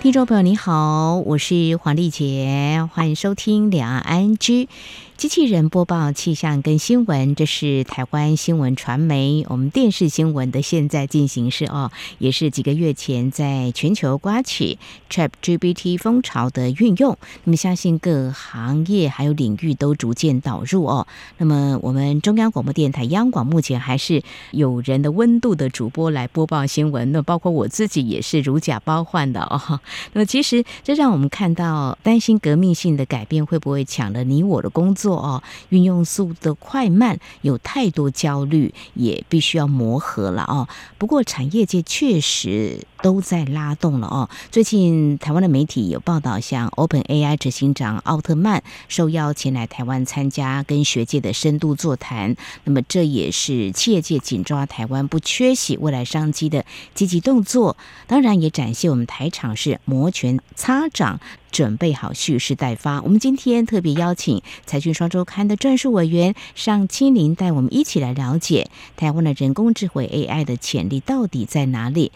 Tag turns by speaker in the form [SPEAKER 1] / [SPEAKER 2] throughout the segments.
[SPEAKER 1] 听众朋友，你好，我是黄丽杰，欢迎收听《两岸 ING》。机器人播报气象跟新闻，这是台湾新闻传媒我们电视新闻的现在进行式哦，也是几个月前在全球刮起 ChatGPT 风潮的运用。那么相信各行业还有领域都逐渐导入哦。那么我们中央广播电台央广目前还是有人的温度的主播来播报新闻，那包括我自己也是如假包换的哦。那么其实这让我们看到担心革命性的改变会不会抢了你我的工作。哦，运用速度的快慢有太多焦虑，也必须要磨合了哦。不过产业界确实都在拉动了哦。最近台湾的媒体有报道，像 OpenAI 执行长奥特曼受邀前来台湾参加跟学界的深度座谈。那么这也是企业界紧抓台湾不缺席未来商机的积极动作。当然也展现我们台厂是摩拳擦掌。准备好蓄势待发。我们今天特别邀请财讯双周刊的专属委员尚清林带我们一起来了解台湾的人工智慧 AI 的潜力到底在哪里。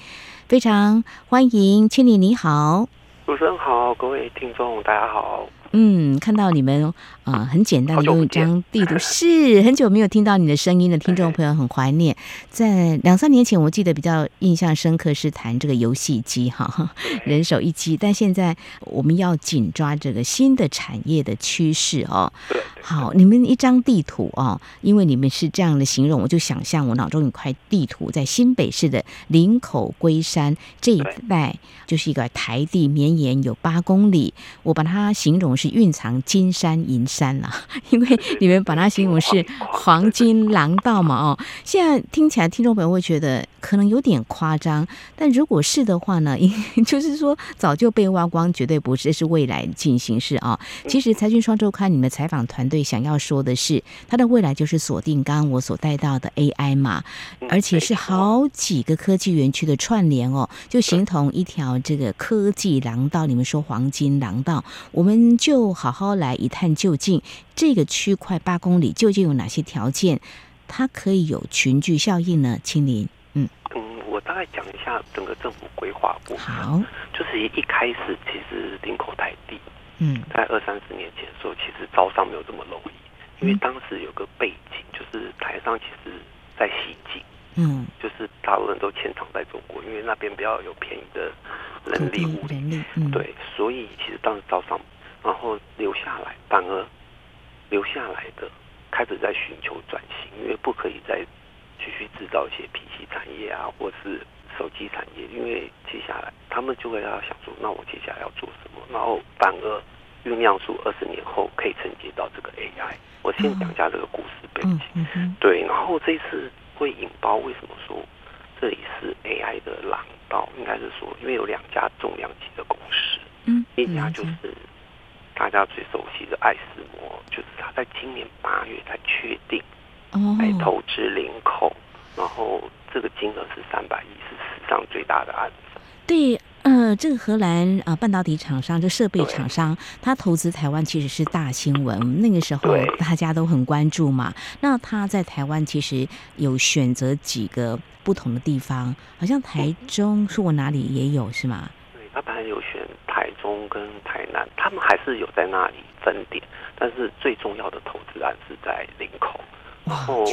[SPEAKER 1] 非常欢迎清林，你好，
[SPEAKER 2] 主持人好，各位听众大家好。
[SPEAKER 1] 嗯，看到你们啊、呃，很简单的用一张地图，是很久没有听到你的声音的听众朋友很怀念。在两三年前，我记得比较印象深刻是谈这个游戏机哈，人手一机。但现在我们要紧抓这个新的产业的趋势哦。好，你们一张地图哦，因为你们是这样的形容，我就想象我脑中有一块地图，在新北市的林口龟山这一带，就是一个台地绵延有八公里，我把它形容是。蕴藏金山银山啊，因为你们把它形容是黄金廊道嘛哦，现在听起来听众朋友会觉得可能有点夸张，但如果是的话呢，就是说早就被挖光，绝对不是，这是未来进行式啊。其实财讯双周刊你们采访团队想要说的是，它的未来就是锁定刚刚我所带到的 AI 嘛，而且是好几个科技园区的串联哦，就形同一条这个科技廊道。你们说黄金廊道，我们就。就好好来一探究竟，这个区块八公里究竟有哪些条件，它可以有群聚效应呢？青林，嗯
[SPEAKER 2] 嗯，我大概讲一下整个政府规划过。
[SPEAKER 1] 好，
[SPEAKER 2] 就是一一开始其实林口台地，
[SPEAKER 1] 嗯，
[SPEAKER 2] 在二三十年前的时候，其实招商没有这么容易，因为当时有个背景，就是台商其实在西进，
[SPEAKER 1] 嗯，
[SPEAKER 2] 就是大陆人都潜藏在中国，因为那边比较有便宜的人力物力，
[SPEAKER 1] 人力，嗯，
[SPEAKER 2] 对，所以其实当时招商。然后留下来，反而留下来的开始在寻求转型，因为不可以再继续制造一些 PC 产业啊，或是手机产业，因为接下来他们就会要想说，那我接下来要做什么？然后反而酝酿出二十年后可以承接到这个 AI。我先讲一下这个故事背景。
[SPEAKER 1] 嗯嗯、
[SPEAKER 2] 对，然后这次会引爆，为什么说这里是 AI 的廊道？应该是说，因为有两家重量级的公司，
[SPEAKER 1] 嗯，
[SPEAKER 2] 一家就是。大家最熟悉的艾斯摩，就是他在今年八月才确定来投资领口，哦，然后这个金额是三百亿，是史上最大的案子。
[SPEAKER 1] 对，呃，这个荷兰啊、呃、半导体厂商，这设备厂商，他投资台湾其实是大新闻，那个时候大家都很关注嘛。那他在台湾其实有选择几个不同的地方，好像台中说我哪里也有是吗？
[SPEAKER 2] 对，他本来有选。跟台南，他们还是有在那里分点，但是最重要的投资案是在林口。然
[SPEAKER 1] 后。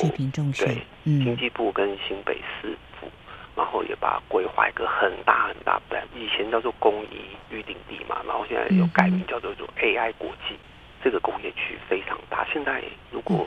[SPEAKER 2] 对，经济部跟新北市府，然后也把它规划一个很大很大的，以前叫做公益预定地嘛，然后现在有改名叫做做 AI 国际。这个工业区非常大，现在如果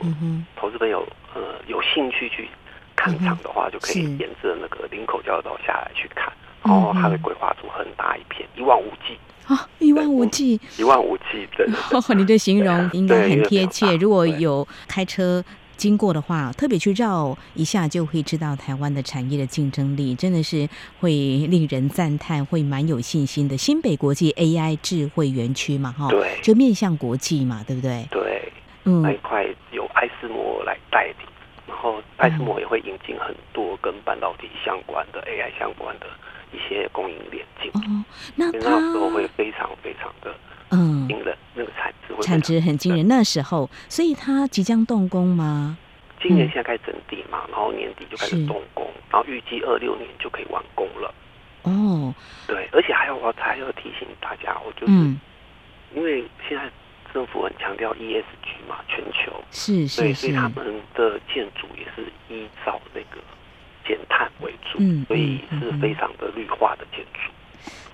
[SPEAKER 2] 投资朋友呃有兴趣去看场的话，就可以沿着那个林口交流道下来去看。然后，它会规划出很大一片，一望无际
[SPEAKER 1] 啊，一望无际，
[SPEAKER 2] 一望无际的。
[SPEAKER 1] 哦，你的形容应该很贴切。如果有开车经过的话，特别去绕一下，就会知道台湾的产业的竞争力真的是会令人赞叹，会蛮有信心的。新北国际 AI 智慧园区嘛，哈，对，就面向国际嘛，对不对？
[SPEAKER 2] 对，嗯，那一块由艾斯摩来代理，然后艾斯摩也会引进很多跟半导体相关的 AI 相关的。一些供应链进。
[SPEAKER 1] 哦，那
[SPEAKER 2] 那时候会非常非常的嗯惊人，那个产值会
[SPEAKER 1] 产值很惊人。那时候，所以它即将动工吗？
[SPEAKER 2] 今年现在开始整地嘛，然后年底就开始动工，然后预计二六年就可以完工了。哦，对，而且还有我还要提醒大家，我就是、嗯、因为现在政府很强调 ESG 嘛，全球
[SPEAKER 1] 是是，
[SPEAKER 2] 对，所以他们的建筑也是依照那个减碳为主，嗯，所以是非常的绿化的建筑。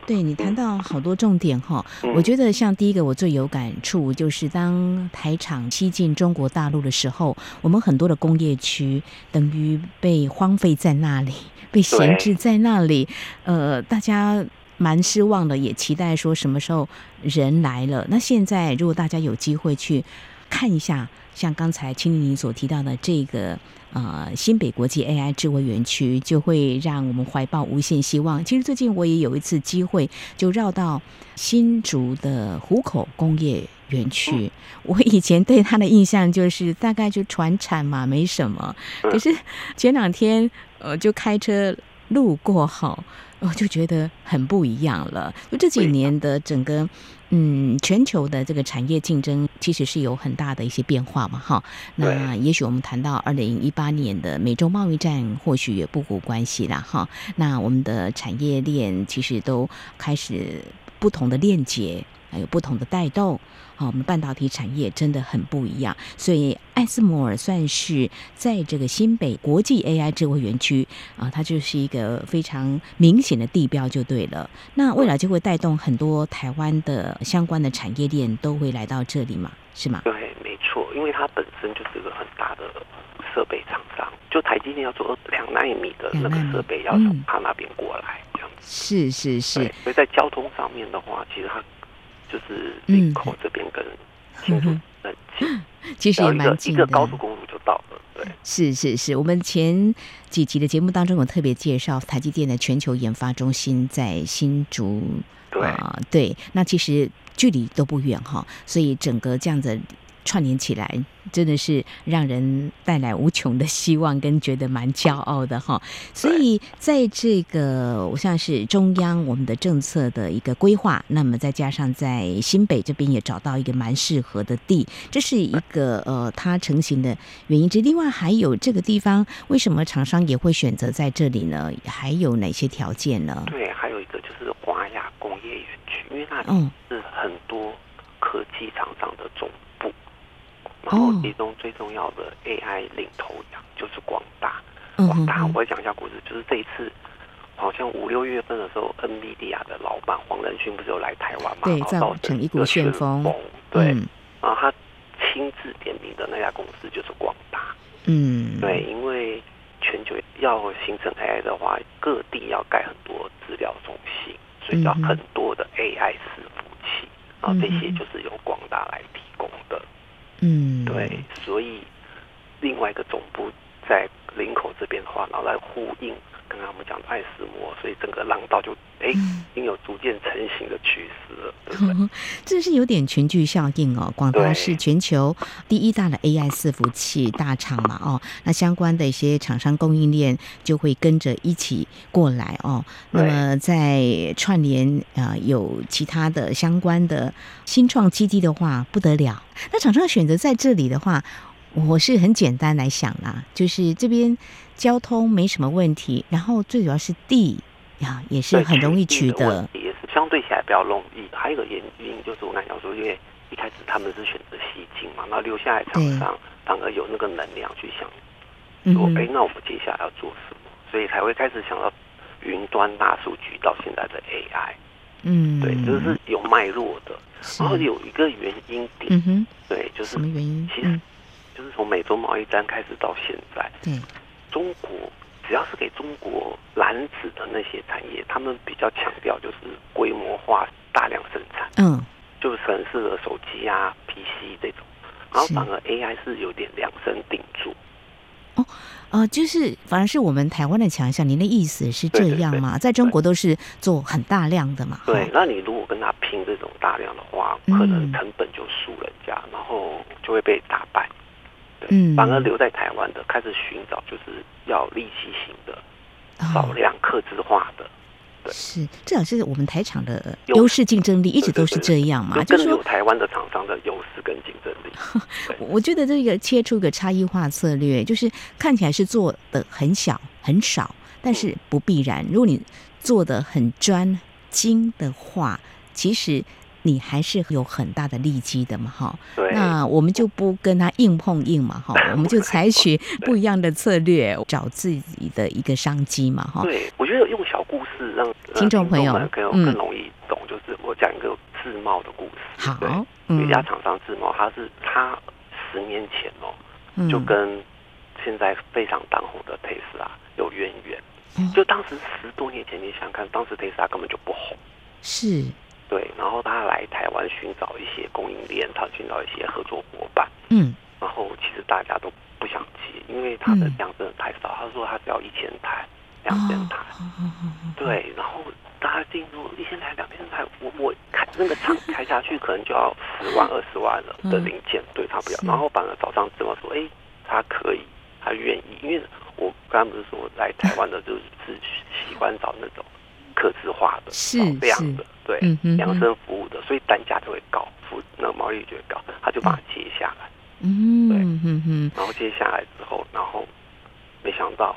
[SPEAKER 1] 对，你谈到好多重点哈，嗯、我觉得像第一个我最有感触就是当台厂西进中国大陆的时候，我们很多的工业区等于被荒废在那里，被闲置在那里，呃，大家蛮失望的，也期待说什么时候人来了。那现在如果大家有机会去看一下，像刚才青玲你所提到的这个。呃，新北国际 AI 智慧园区就会让我们怀抱无限希望。其实最近我也有一次机会，就绕到新竹的湖口工业园区。我以前对它的印象就是大概就传产嘛，没什么。可是前两天呃，就开车路过后，我就觉得很不一样了。就这几年的整个。嗯，全球的这个产业竞争其实是有很大的一些变化嘛，哈。那也许我们谈到二零一八年的美洲贸易战，或许也不无关系啦，哈。那我们的产业链其实都开始不同的链接，还有不同的带动。好，我们半导体产业真的很不一样，所以艾斯摩尔算是在这个新北国际 AI 智慧园区啊，它就是一个非常明显的地标，就对了。那未来就会带动很多台湾的相关的产业链都会来到这里嘛，是吗？
[SPEAKER 2] 对，没错，因为它本身就是一个很大的设备厂商，就台积电要做两纳米的那个设备，要从它那边过来，这样子。
[SPEAKER 1] 是是是。
[SPEAKER 2] 所以在交通上面的话，其实它。就是林口这边跟新竹很近，
[SPEAKER 1] 嗯、其实也蛮近的，
[SPEAKER 2] 一个高速公路就到了。对，
[SPEAKER 1] 是是是，我们前几集的节目当中有特别介绍台积电的全球研发中心在新竹。
[SPEAKER 2] 对
[SPEAKER 1] 啊、呃，对，那其实距离都不远哈，所以整个这样子。串联起来，真的是让人带来无穷的希望，跟觉得蛮骄傲的哈。所以，在这个我像是中央我们的政策的一个规划，那么再加上在新北这边也找到一个蛮适合的地，这是一个呃它成型的原因之。另外，还有这个地方为什么厂商也会选择在这里呢？还有哪些条件呢？
[SPEAKER 2] 对，还有一个就是华亚工业园区，因为那里是很多科技厂商的总部。然后其中最重要的 AI 领头羊就是广达。广达，我会讲一下故事，就是这一次好像五六月份的时候，NVIDIA 的老板黄仁勋不是有来台湾嘛？
[SPEAKER 1] 对，造成一股旋风。
[SPEAKER 2] 对，然后他亲自点名的那家公司就是广达。嗯，对，因为全球要形成 AI 的话，各地要盖很多资料中心，所以要很多的 AI 伺服器，然后这些就是由广达来提供的。嗯，对，所以另外一个总部在林口这边的话，然后来呼应刚刚我们讲的爱斯摩，所以整个廊道就哎，已经有逐渐成型的趋势了，对不对？嗯，
[SPEAKER 1] 这是有点群聚效应哦。广达是全球第一大的 AI 伺服器大厂嘛，哦，那相关的一些厂商供应链就会跟着一起过来哦。那么在串联啊，呃，有其他的相关的新创基地的话，不得了。那厂商选择在这里的话，我是很简单来想啦，就是这边交通没什么问题，然后最主要是地呀也是很容易取得，
[SPEAKER 2] 也是相对起来比较容易。还有一个原因就是我刚才讲说，因为一开始他们是选择西进嘛，然后留下来厂商反而有那个能量去想说，哎、那我们接下来要做什么？所以才会开始想到云端大数据到现在的 AI。嗯，对，就是有脉络的。然后有一个原因点，对，就是什么原因？其实就是从美洲贸易战开始到现在，对，中国只要是给中国篮子的那些产业，他们比较强调就是规模化、大量生产，嗯，就是很适合手机啊、PC 这种，然后反而 AI 是有点量身定做。
[SPEAKER 1] 哦，呃，就是反而是我们台湾的强项。您的意思是这样吗？对对对，在中国都是做很大量的嘛？
[SPEAKER 2] 对，那你如果跟他拼这种大量的话，可能成本就输人家，嗯、然后就会被打败。对，嗯，反而留在台湾的开始寻找，就是要立即型的、少量、克制化的。对，
[SPEAKER 1] 是，这也是我们台厂的优势竞争力，一直都是这样嘛，
[SPEAKER 2] 就是说台湾的厂商的优势跟竞争力。
[SPEAKER 1] 我觉得这个切出一个差异化策略，就是看起来是做的很小很少，但是不必然。如果你做的很专精的话，其实。你还是有很大的利基的嘛，哈。
[SPEAKER 2] 对。
[SPEAKER 1] 那我们就不跟他硬碰硬嘛，哈。我们就采取不一样的策略，找自己的一个商机嘛，哈。
[SPEAKER 2] 对，我觉得用小故事让
[SPEAKER 1] 听众朋友
[SPEAKER 2] 更更容易懂。嗯、就是我讲一个自贸的故事。
[SPEAKER 1] 好。
[SPEAKER 2] 有一家厂商自贸，他是他十年前哦，嗯、就跟现在非常当红的特斯拉有渊源。嗯、就当时十多年前，你想看，当时特斯拉根本就不红。
[SPEAKER 1] 是。
[SPEAKER 2] 对，然后他来台湾寻找一些供应链，他寻找一些合作伙伴。
[SPEAKER 1] 嗯，
[SPEAKER 2] 然后其实大家都不想接，因为他的量真的太少。他说他只要一千台、两千台。对，然后大家进入一千台、两千台，我我开那个厂开下去，可能就要十万、二十万了的零件，对他不要。然后反而早上之后说，哎，他可以，他愿意，因为我刚刚不是说来台湾的，就是是喜欢找那种。客制化的，是这样的，对，量身服务的，所以单价就会高，服那个毛利率就会高，他就把它接下来，
[SPEAKER 1] 嗯，对，
[SPEAKER 2] 然后接下来之后，然后没想到，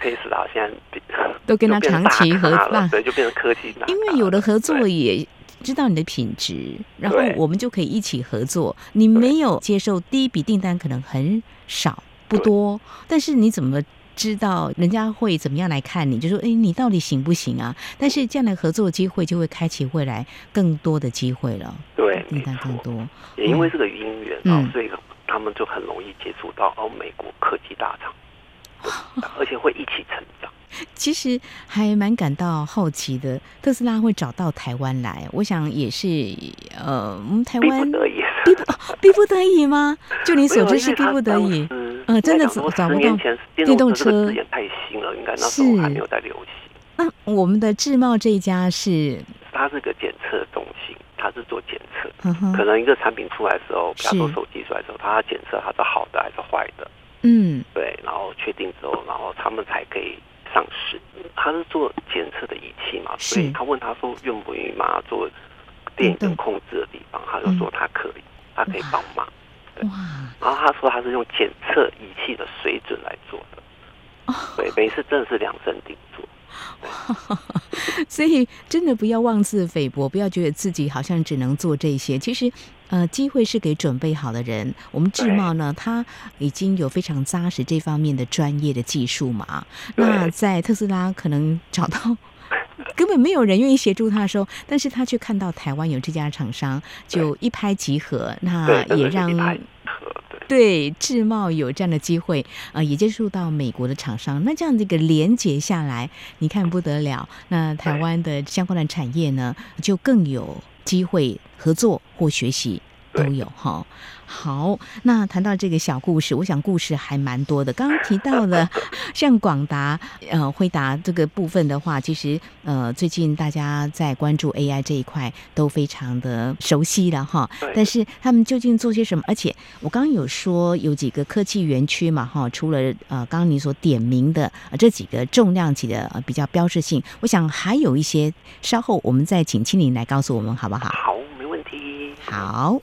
[SPEAKER 2] 特斯拉现在
[SPEAKER 1] 都跟他长期合作，
[SPEAKER 2] 对，就变成科技大，
[SPEAKER 1] 因为有了合作也知道你的品质，然后我们就可以一起合作。你没有接受第一笔订单，可能很少不多，但是你怎么？知道人家会怎么样来看你，就说哎，你到底行不行啊？但是这样的合作机会就会开启未来更多的机会了。
[SPEAKER 2] 对，
[SPEAKER 1] 订单更多，
[SPEAKER 2] 也因为这个姻缘啊，所以他们就很容易接触到哦，美国科技大厂，而且会一起成长。
[SPEAKER 1] 其实还蛮感到好奇的，特斯拉会找到台湾来，我想也是呃，我们台湾
[SPEAKER 2] 逼不得已，
[SPEAKER 1] 逼不得已吗？就你所知是逼不得已。呃，真的找不到电
[SPEAKER 2] 动车太新了，应该那时候还没有在流行。
[SPEAKER 1] 那我们的智茂这一家是，
[SPEAKER 2] 它是个检测中心，它是做检测，可能一个产品出来的时候，比方说手机出来的时候，它检测它是好的还是坏的。
[SPEAKER 1] 嗯，
[SPEAKER 2] 对，然后确定之后，然后他们才可以上市。他是做检测的仪器嘛，所以他问他说愿不愿意嘛做电影跟控制的地方，他就说他可以，他可以帮忙。对！然后他说他是用检测仪器的水准来做的，哦、对，每次真的是量身定做。
[SPEAKER 1] 所以真的不要妄自菲薄，不要觉得自己好像只能做这些。其实，呃，机会是给准备好的人。我们智茂呢，他已经有非常扎实这方面的专业的技术嘛。那在特斯拉可能找到。根本没有人愿意协助他的时候，但是他却看到台湾有这家厂商，就一拍即合，那也让对智贸有这样的机会啊、呃，也接触到美国的厂商，那这样的一个连接下来，你看不得了，那台湾的相关的产业呢，就更有机会合作或学习都有哈。好，那谈到这个小故事，我想故事还蛮多的。刚刚提到的，像广达呃辉达这个部分的话，其实呃最近大家在关注 AI 这一块都非常的熟悉了哈。但是他们究竟做些什么？而且我刚刚有说有几个科技园区嘛哈，除了呃刚刚你所点名的这几个重量级的比较标志性，我想还有一些，稍后我们再请青林来告诉我们好不好？
[SPEAKER 2] 好，没问题。
[SPEAKER 1] 好。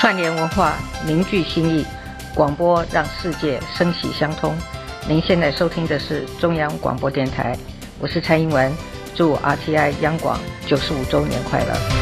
[SPEAKER 3] 串联文化，凝聚心意，广播让世界声息相通。您现在收听的是中央广播电台，我是蔡英文，祝 RTI 央广九十五周年快乐。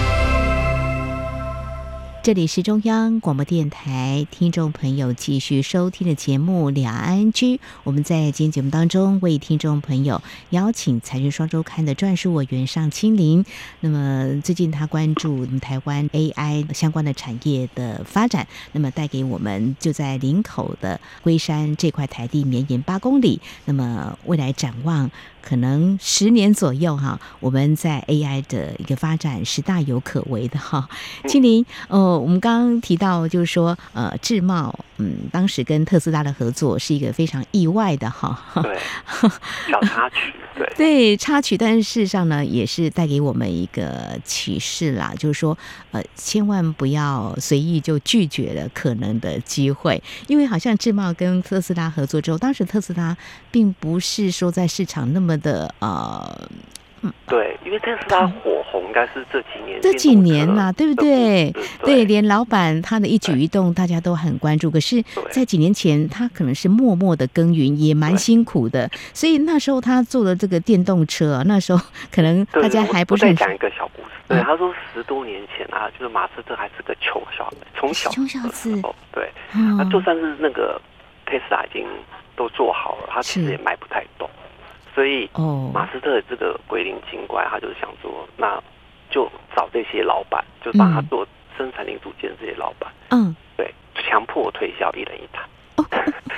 [SPEAKER 1] 这里是中央广播电台听众朋友继续收听的节目《两岸安居》。我们在今天节目当中为听众朋友邀请《财讯双周刊》的专属委员尚青林。那么最近他关注台湾 AI 相关的产业的发展，那么带给我们就在林口的龟山这块台地绵延八公里。那么未来展望。可能十年左右哈，我们在 AI 的一个发展是大有可为的哈。青林，呃，我们刚刚提到就是说，呃，智茂，嗯，当时跟特斯拉的合作是一个非常意外的哈。
[SPEAKER 2] 对，小插曲，对，
[SPEAKER 1] 对插曲，但是事实上呢，也是带给我们一个启示啦，就是说，呃，千万不要随意就拒绝了可能的机会，因为好像智茂跟特斯拉合作之后，当时特斯拉并不是说在市场那么。的呃，
[SPEAKER 2] 对，因为特斯拉火红应该是这几年，
[SPEAKER 1] 这几年呐，对不对？
[SPEAKER 2] 对，
[SPEAKER 1] 对，连老板他的一举一动大家都很关注。可是，在几年前，他可能是默默的耕耘，也蛮辛苦的。所以那时候他做的这个电动车，那时候可能大家还不是。
[SPEAKER 2] 再讲一个小故事。对，他说十多年前啊，就是马斯克还是个穷小子，从小
[SPEAKER 1] 穷小子。
[SPEAKER 2] 对，那就算是那个特斯拉已经都做好了，他其实也卖不太动。所以，马斯特这个鬼灵精怪，他就是想说，那就找这些老板，就帮他做生产零组件这些老板，
[SPEAKER 1] 嗯，
[SPEAKER 2] 对，强迫推销，一人一台。
[SPEAKER 1] 哦，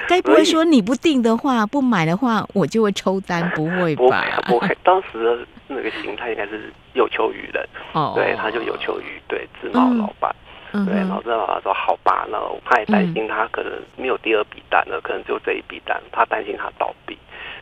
[SPEAKER 1] 该不会说你不订的话，不买的话，我就会抽单？不会吧？
[SPEAKER 2] 不会。当时的那个形态应该是有求于人，哦，对，他就有求于对智茂老板，嗯对，然后智茂老板说好吧，然后他也担心他可能没有第二笔单了，可能就这一笔单，他担心他倒闭。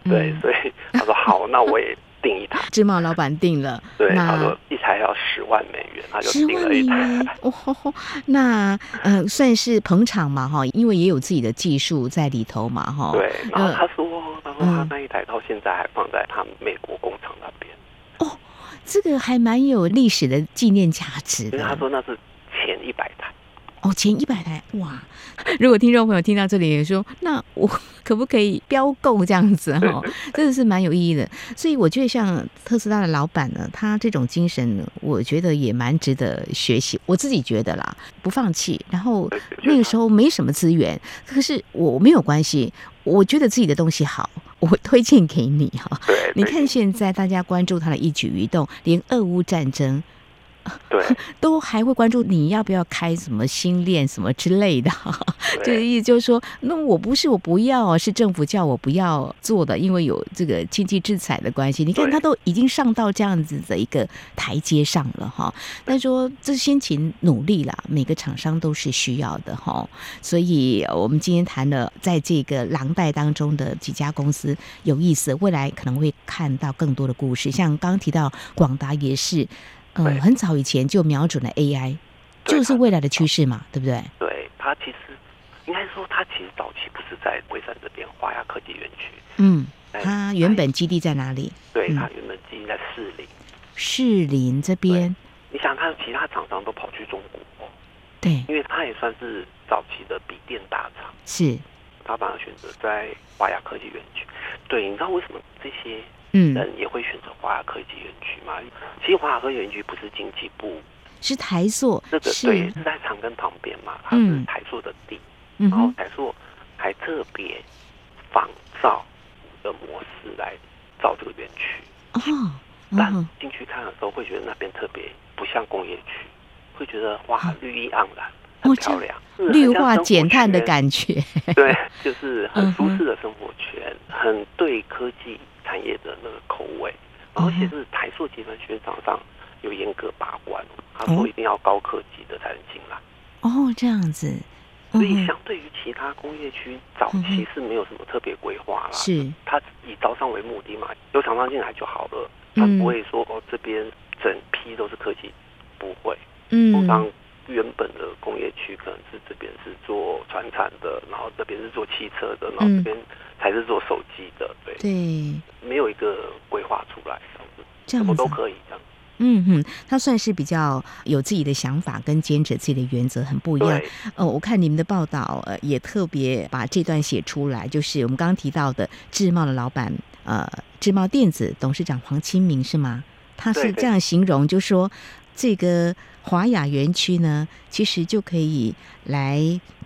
[SPEAKER 2] 对，所以他说好，那我也订一台。
[SPEAKER 1] 芝麻老板订了，
[SPEAKER 2] 对，他说一台要十万美元，他就订了一台。
[SPEAKER 1] 哦，那呃算是捧场嘛哈，因为也有自己的技术在里头嘛哈。
[SPEAKER 2] 对，然后他说，他说他那一台到现在还放在他美国工厂那边。
[SPEAKER 1] 哦，这个还蛮有历史的纪念价值的。
[SPEAKER 2] 他说那是前一百台。
[SPEAKER 1] 哦，前一百台哇！如果听众朋友听到这里也说，那我 可不可以标购这样子哈？真的是蛮有意义的。所以我觉得像特斯拉的老板呢，他这种精神，我觉得也蛮值得学习。我自己觉得啦，不放弃。然后那个时候没什么资源，可是我没有关系。我觉得自己的东西好，我会推荐给你哈。你看现在大家关注他的一举一动，连俄乌战争。
[SPEAKER 2] 对，
[SPEAKER 1] 都还会关注你要不要开什么新链什么之类的，这个 意思就是说，那我不是我不要，是政府叫我不要做的，因为有这个经济制裁的关系。你看他都已经上到这样子的一个台阶上了哈。但说这是辛勤努力啦，每个厂商都是需要的哈。所以我们今天谈了在这个狼带当中的几家公司有意思，未来可能会看到更多的故事。像刚刚提到广达也是。嗯，很早以前就瞄准了 AI，就是未来的趋势嘛，对不对？
[SPEAKER 2] 对，它其实应该说，它其实早期不是在龟山这边华亚科技园区。
[SPEAKER 1] 嗯，它原本基地在哪里？
[SPEAKER 2] 对，它原本基地在士林。
[SPEAKER 1] 士林这边，
[SPEAKER 2] 你想，看其他厂商都跑去中国，
[SPEAKER 1] 对，
[SPEAKER 2] 因为它也算是早期的笔电大厂。
[SPEAKER 1] 是，
[SPEAKER 2] 他反而选择在华亚科技园区。对，你知道为什么这些？
[SPEAKER 1] 嗯，
[SPEAKER 2] 人也会选择华亚科技园区嘛？其实华亚科技园区不是经济部，
[SPEAKER 1] 是台塑，
[SPEAKER 2] 这个对是在长庚旁边嘛？它是台塑的地，
[SPEAKER 1] 嗯、
[SPEAKER 2] 然后台塑还特别仿造的模式来造这个园区。
[SPEAKER 1] 哦，嗯、
[SPEAKER 2] 但进去看的时候会觉得那边特别不像工业区，会觉得哇，绿意盎然，很漂亮，
[SPEAKER 1] 绿化减碳的感觉。
[SPEAKER 2] 对，就是很舒适的生活圈，嗯、很对科技。产业的那个口味，而且是台塑集团学长上有严格把关，他说一定要高科技的才能进来。
[SPEAKER 1] 哦，这样子，
[SPEAKER 2] 所以相对于其他工业区，早期是没有什么特别规划啦。
[SPEAKER 1] 是，
[SPEAKER 2] 他以招商为目的嘛，有厂商进来就好了，他不会说哦这边整批都是科技，不会。嗯，通常原本的工业区可能是这边是做船产的，然后这边是做汽车的，然后这边。才是做手机的，对
[SPEAKER 1] 对，
[SPEAKER 2] 没有一个规划出来，
[SPEAKER 1] 这样子，什
[SPEAKER 2] 么都可以这样。
[SPEAKER 1] 嗯哼，他算是比较有自己的想法，跟坚持自己的原则很不一样。
[SPEAKER 2] 对
[SPEAKER 1] 呃，我看你们的报道，呃，也特别把这段写出来，就是我们刚刚提到的智茂的老板，呃，智茂电子董事长黄清明是吗？他是这样形容，就说。这个华雅园区呢，其实就可以来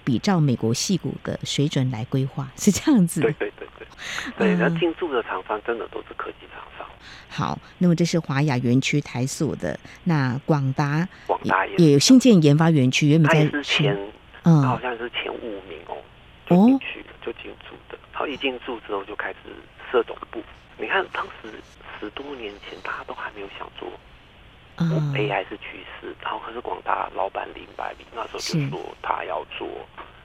[SPEAKER 1] 比照美国戏谷的水准来规划，是这样子。
[SPEAKER 2] 对对对对，对，那进驻的厂商真的都是科技厂商。
[SPEAKER 1] 好，那么这是华雅园区台塑的，那广达
[SPEAKER 2] 广达也，
[SPEAKER 1] 也有新建研发园区，原本在
[SPEAKER 2] 之前，
[SPEAKER 1] 嗯，
[SPEAKER 2] 好像是前五名哦，就进去就进驻的，然后一进驻之后就开始设总部。你看当时十多年前，大家都还没有想做，嗯，AI 是趋势，然后可是广大老板林百里那时候就说他要做，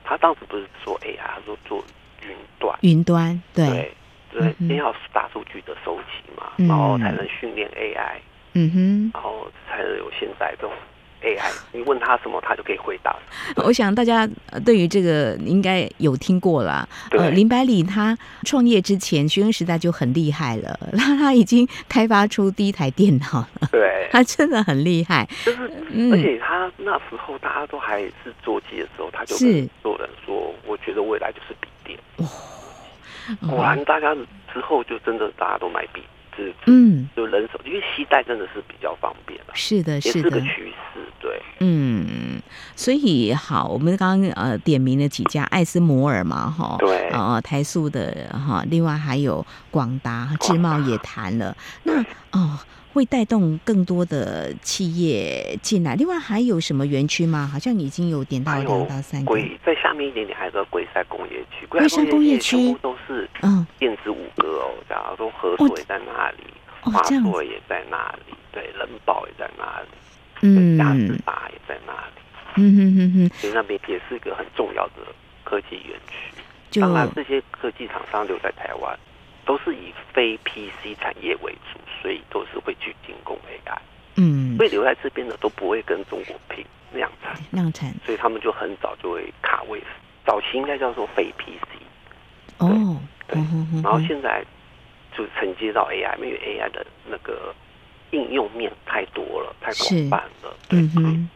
[SPEAKER 2] 他当时不是说 AI，他说做云端，
[SPEAKER 1] 云端，对。对
[SPEAKER 2] 对，先要大数据的收集嘛，嗯、然后才能训练 AI，
[SPEAKER 1] 嗯哼，
[SPEAKER 2] 然后才能有现在这种 AI。你问他什么，他就可以回答。
[SPEAKER 1] 我想大家对于这个应该有听过了。呃，林百里他创业之前，学生时代就很厉害了，那他已经开发出第一台电脑了。
[SPEAKER 2] 对，
[SPEAKER 1] 他真的很厉害。
[SPEAKER 2] 就是，嗯、而且他那时候大家都还是座机的时候，他就跟所有人说：“我觉得未来就是笔电。”哦果然，大家之后就真的大家都买笔，就是嗯，就人手，因为携带真的是比较方便了。
[SPEAKER 1] 是的，是的，
[SPEAKER 2] 也是个趋势，对。
[SPEAKER 1] 嗯，所以好，我们刚刚呃点名了几家，艾斯摩尔嘛，哈，
[SPEAKER 2] 对，
[SPEAKER 1] 呃，台塑的哈，另外还有广达、智茂也谈了，那哦。会带动更多的企业进来。另外还有什么园区吗？好像已经有点到两到三个。
[SPEAKER 2] 在下面一点点还有个龟山工业区。
[SPEAKER 1] 龟山工业区
[SPEAKER 2] 都是嗯电子五哥哦，然后都合作也在那里，华硕也在那里，对，人保也在那里，嗯，嘉士达也在那里，
[SPEAKER 1] 嗯。哼哼哼，
[SPEAKER 2] 所以那边也是一个很重要的科技园区。当然，这些科技厂商留在台湾，都是以非 PC 产业为主。所以都是会去进攻 AI，嗯，所以留在这边的都不会跟中国拼量产，
[SPEAKER 1] 量产，
[SPEAKER 2] 所以他们就很早就会卡位。早期应该叫做非 PC，
[SPEAKER 1] 哦，
[SPEAKER 2] 对，然后现在就承接到 AI，因为 AI 的那个应用面太多了，太广泛了，嗯哼。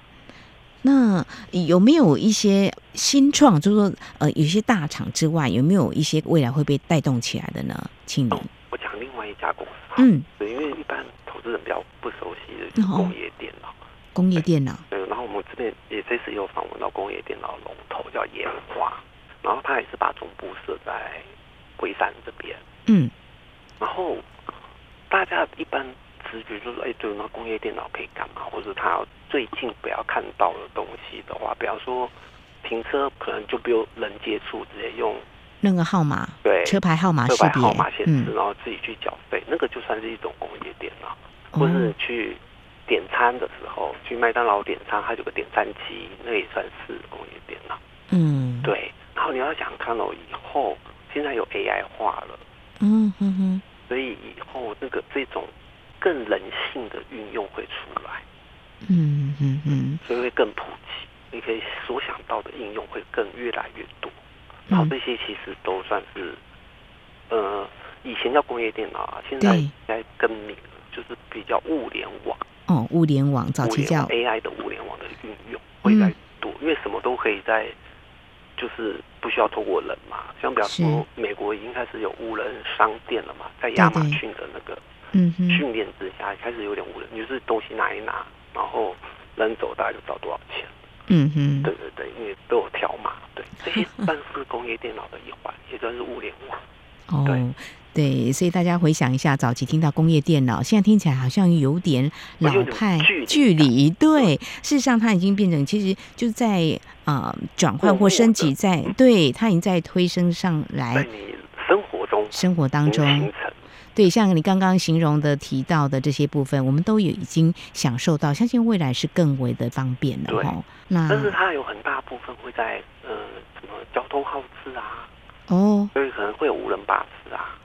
[SPEAKER 1] 那有没有一些新创，就是说呃，有些大厂之外，有没有一些未来会被带动起来的呢？请您。
[SPEAKER 2] 我讲另外一家公司。
[SPEAKER 1] 嗯，
[SPEAKER 2] 对，因为一般投资人比较不熟悉的就工业电脑，
[SPEAKER 1] 工业电脑。
[SPEAKER 2] 对，然后我们这边也这次也有访问到工业电脑龙头叫研华，然后他也是把总部设在龟山这边。嗯，然后大家一般直觉就是，哎，对，那工业电脑可以干嘛？或者他最近不要看到的东西的话，比方说停车可能就不用人接触，直接用。
[SPEAKER 1] 那个号码，
[SPEAKER 2] 对，
[SPEAKER 1] 车牌号码识别，
[SPEAKER 2] 车牌号码显示，然后自己去缴费，嗯、那个就算是一种工业电脑。或是去点餐的时候，去麦当劳点餐，它有个点餐机，那、也算是工业电脑。嗯，对。然后你要想看哦以后，现在有 AI 化了，嗯哼哼，所以以后那个这种更人性的运用会出来。嗯嗯嗯，所以会更普及，你可以所想到的应用会更越来越多。然后这些其实都算是，呃，以前叫工业电脑啊，现在应该更名了，就是比较物联网。
[SPEAKER 1] 哦，物联网早期叫
[SPEAKER 2] AI 的物联网的运用会在多，因为什么都可以在，就是不需要透过人嘛。像比方说，美国已经开始有无人商店了嘛，在亚马逊的那个嗯训练之下，开始有点无人，就是东西拿一拿，然后人走大概就知道多少钱。嗯哼，对对对，因为都有条码，对，这些算是工业电脑的一环，也算是物联网。
[SPEAKER 1] 哦，对，对，所以大家回想一下，早期听到工业电脑，现在听起来好像有点老派距离。对，事实上它已经变成，其实就在啊转换或升级，在对它已经在推升上来。
[SPEAKER 2] 在你生活中，
[SPEAKER 1] 生活当中。对，像你刚刚形容的提到的这些部分，我们都有已经享受到，相信未来是更为的方便了哈。对那
[SPEAKER 2] 但是它有很大部分会在呃什么交通耗资啊，哦，所以可能会有无人巴士啊，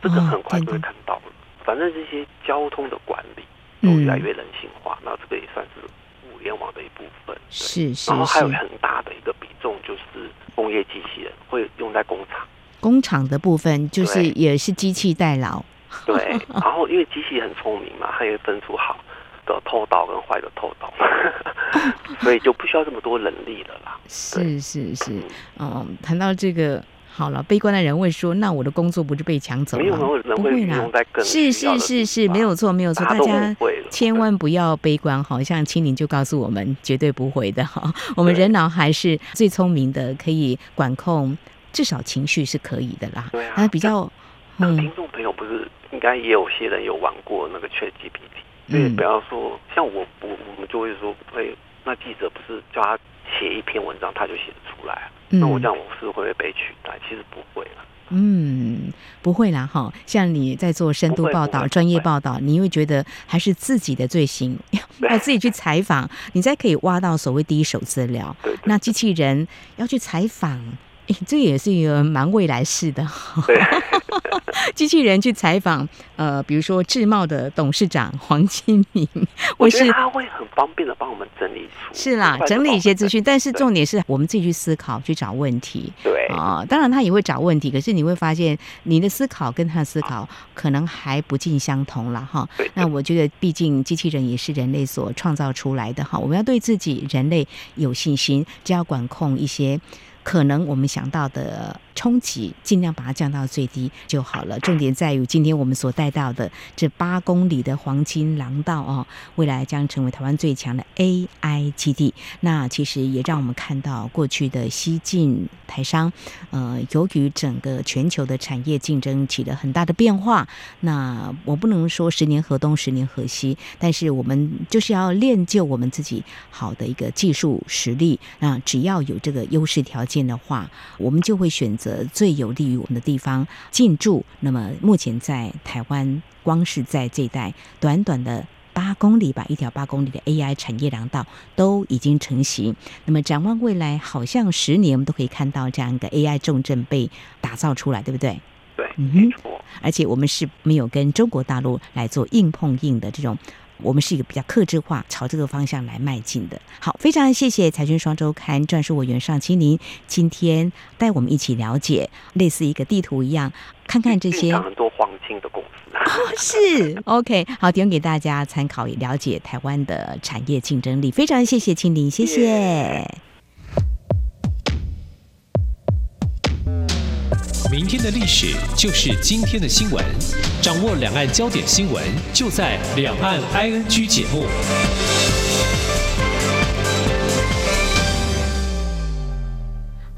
[SPEAKER 2] 这个很快就会看到了。哦、反正这些交通的管理都越来越人性化，那、嗯、这个也算是物联网的一部分。
[SPEAKER 1] 是是。
[SPEAKER 2] 然后还有很大的一个比重就是工业机器人会用在工厂，
[SPEAKER 1] 工厂的部分就是也是机器代劳。
[SPEAKER 2] 对，然后因为机器很聪明嘛，它也分出好的偷盗跟坏的偷盗，所以就不需要这么多人力了啦。
[SPEAKER 1] 是是是，嗯，谈到这个好了，悲观的人会说：“那我的工作不是被抢走了？”
[SPEAKER 2] 没有人会啦
[SPEAKER 1] 是是是是，没有错没有错，大家千万不要悲观，好像青林就告诉我们，绝对不会的哈。我们人脑还是最聪明的，可以管控，至少情绪是可以的啦。
[SPEAKER 2] 对啊，
[SPEAKER 1] 那比较
[SPEAKER 2] 嗯，听众朋友不是应该也有些人有玩过那个 ChatGPT，所以不要说像我不，我们就会说，哎，那记者不是叫他写一篇文章，他就写得出来啊。那我这样我是会不会被取代？其实不会了。
[SPEAKER 1] 嗯，不会啦哈。像你在做深度报道、专业报道，你会觉得还是自己的罪行，要自己去采访，你才可以挖到所谓第一手资料。
[SPEAKER 2] 对对对。
[SPEAKER 1] 那机器人要去采访。哎，这也是一个蛮未来式的。
[SPEAKER 2] 对，
[SPEAKER 1] 机器人去采访，呃，比如说智茂的董事长黄金明，
[SPEAKER 2] 我觉得他会很方便的帮我们整理出。
[SPEAKER 1] 是啦，整理一些资讯，但是重点是我们自己去思考，去找问题。
[SPEAKER 2] 对
[SPEAKER 1] 啊、呃，当然他也会找问题，可是你会发现你的思考跟他的思考可能还不尽相同了哈。那我觉得，毕竟机器人也是人类所创造出来的哈，我们要对自己人类有信心，就要管控一些。可能我们想到的冲击，尽量把它降到最低就好了。重点在于今天我们所带到的这八公里的黄金廊道哦，未来将成为台湾最强的 AI 基地。那其实也让我们看到过去的西进台商，呃，由于整个全球的产业竞争起了很大的变化。那我不能说十年河东十年河西，但是我们就是要练就我们自己好的一个技术实力。那只要有这个优势条件。的话，我们就会选择最有利于我们的地方进驻。那么目前在台湾，光是在这一带短短的八公里吧，一条八公里的 AI 产业廊道都已经成型。那么展望未来，好像十年我们都可以看到这样一个 AI 重镇被打造出来，对不对？
[SPEAKER 2] 对，
[SPEAKER 1] 嗯哼。而且我们是没有跟中国大陆来做硬碰硬的这种。我们是一个比较克制化，朝这个方向来迈进的。好，非常谢谢财讯双周刊撰述委员尚青林今天带我们一起了解，类似一个地图一样，看看这些
[SPEAKER 2] 很多黄金的公司。
[SPEAKER 1] 哦，是 OK，好，提供给大家参考，也了解台湾的产业竞争力。非常谢谢青林，谢谢。Yeah.
[SPEAKER 4] 明天的历史就是今天的新闻，掌握两岸焦点新闻就在《两岸 ING》节目。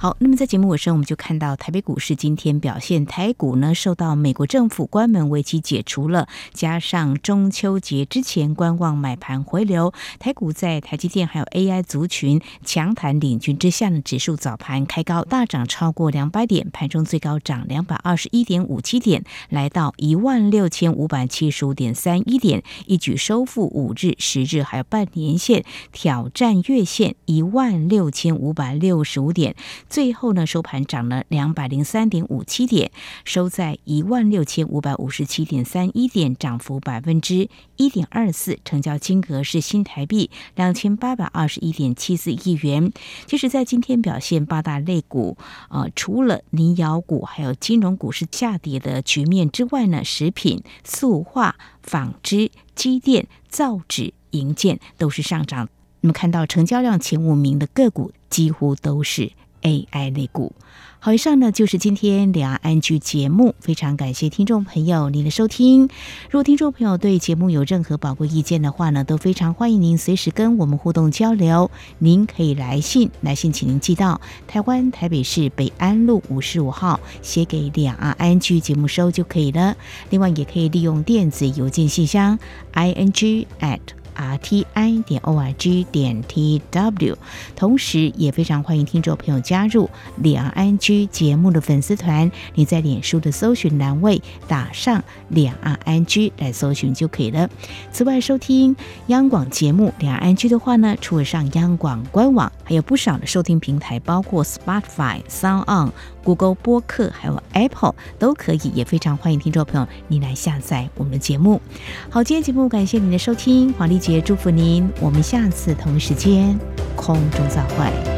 [SPEAKER 1] 好，那么在节目尾声，我们就看到台北股市今天表现，台股呢受到美国政府关门危机解除了，加上中秋节之前观望买盘回流，台股在台积电还有 AI 族群强弹领军之下呢，指数早盘开高大涨超过两百点，盘中最高涨两百二十一点五七点，来到一万六千五百七十五点三一点，一举收复五日、十日还有半年线，挑战月线一万六千五百六十五点。最后呢，收盘涨了两百零三点五七点，收在一万六千五百五十七点三一点，涨幅百分之一点二四，成交金额是新台币两千八百二十一点七四亿元。其实，在今天表现八大类股，呃，除了泥窑股还有金融股是下跌的局面之外呢，食品、塑化、纺织、机电、造纸、银建都是上涨。那么看到成交量前五名的个股几乎都是。AI 类股，好，以上呢就是今天两岸 ING 节目，非常感谢听众朋友您的收听。如果听众朋友对节目有任何宝贵意见的话呢，都非常欢迎您随时跟我们互动交流。您可以来信，来信请您寄到台湾台北市北安路五十五号，写给两岸 NG 节目收就可以了。另外，也可以利用电子邮件信箱 ing at r t i 点 o r g 点 t w，同时也非常欢迎听众朋友加入两岸安居节目的粉丝团。你在脸书的搜寻栏位打上两岸安居来搜寻就可以了。此外，收听央广节目两岸安居的话呢，除了上央广官网，还有不少的收听平台，包括 Spotify、Sound On。Google 播客还有 Apple 都可以，也非常欢迎听众朋友你来下载我们的节目。好，今天节目感谢您的收听，黄丽杰祝福您，我们下次同时间空中再会。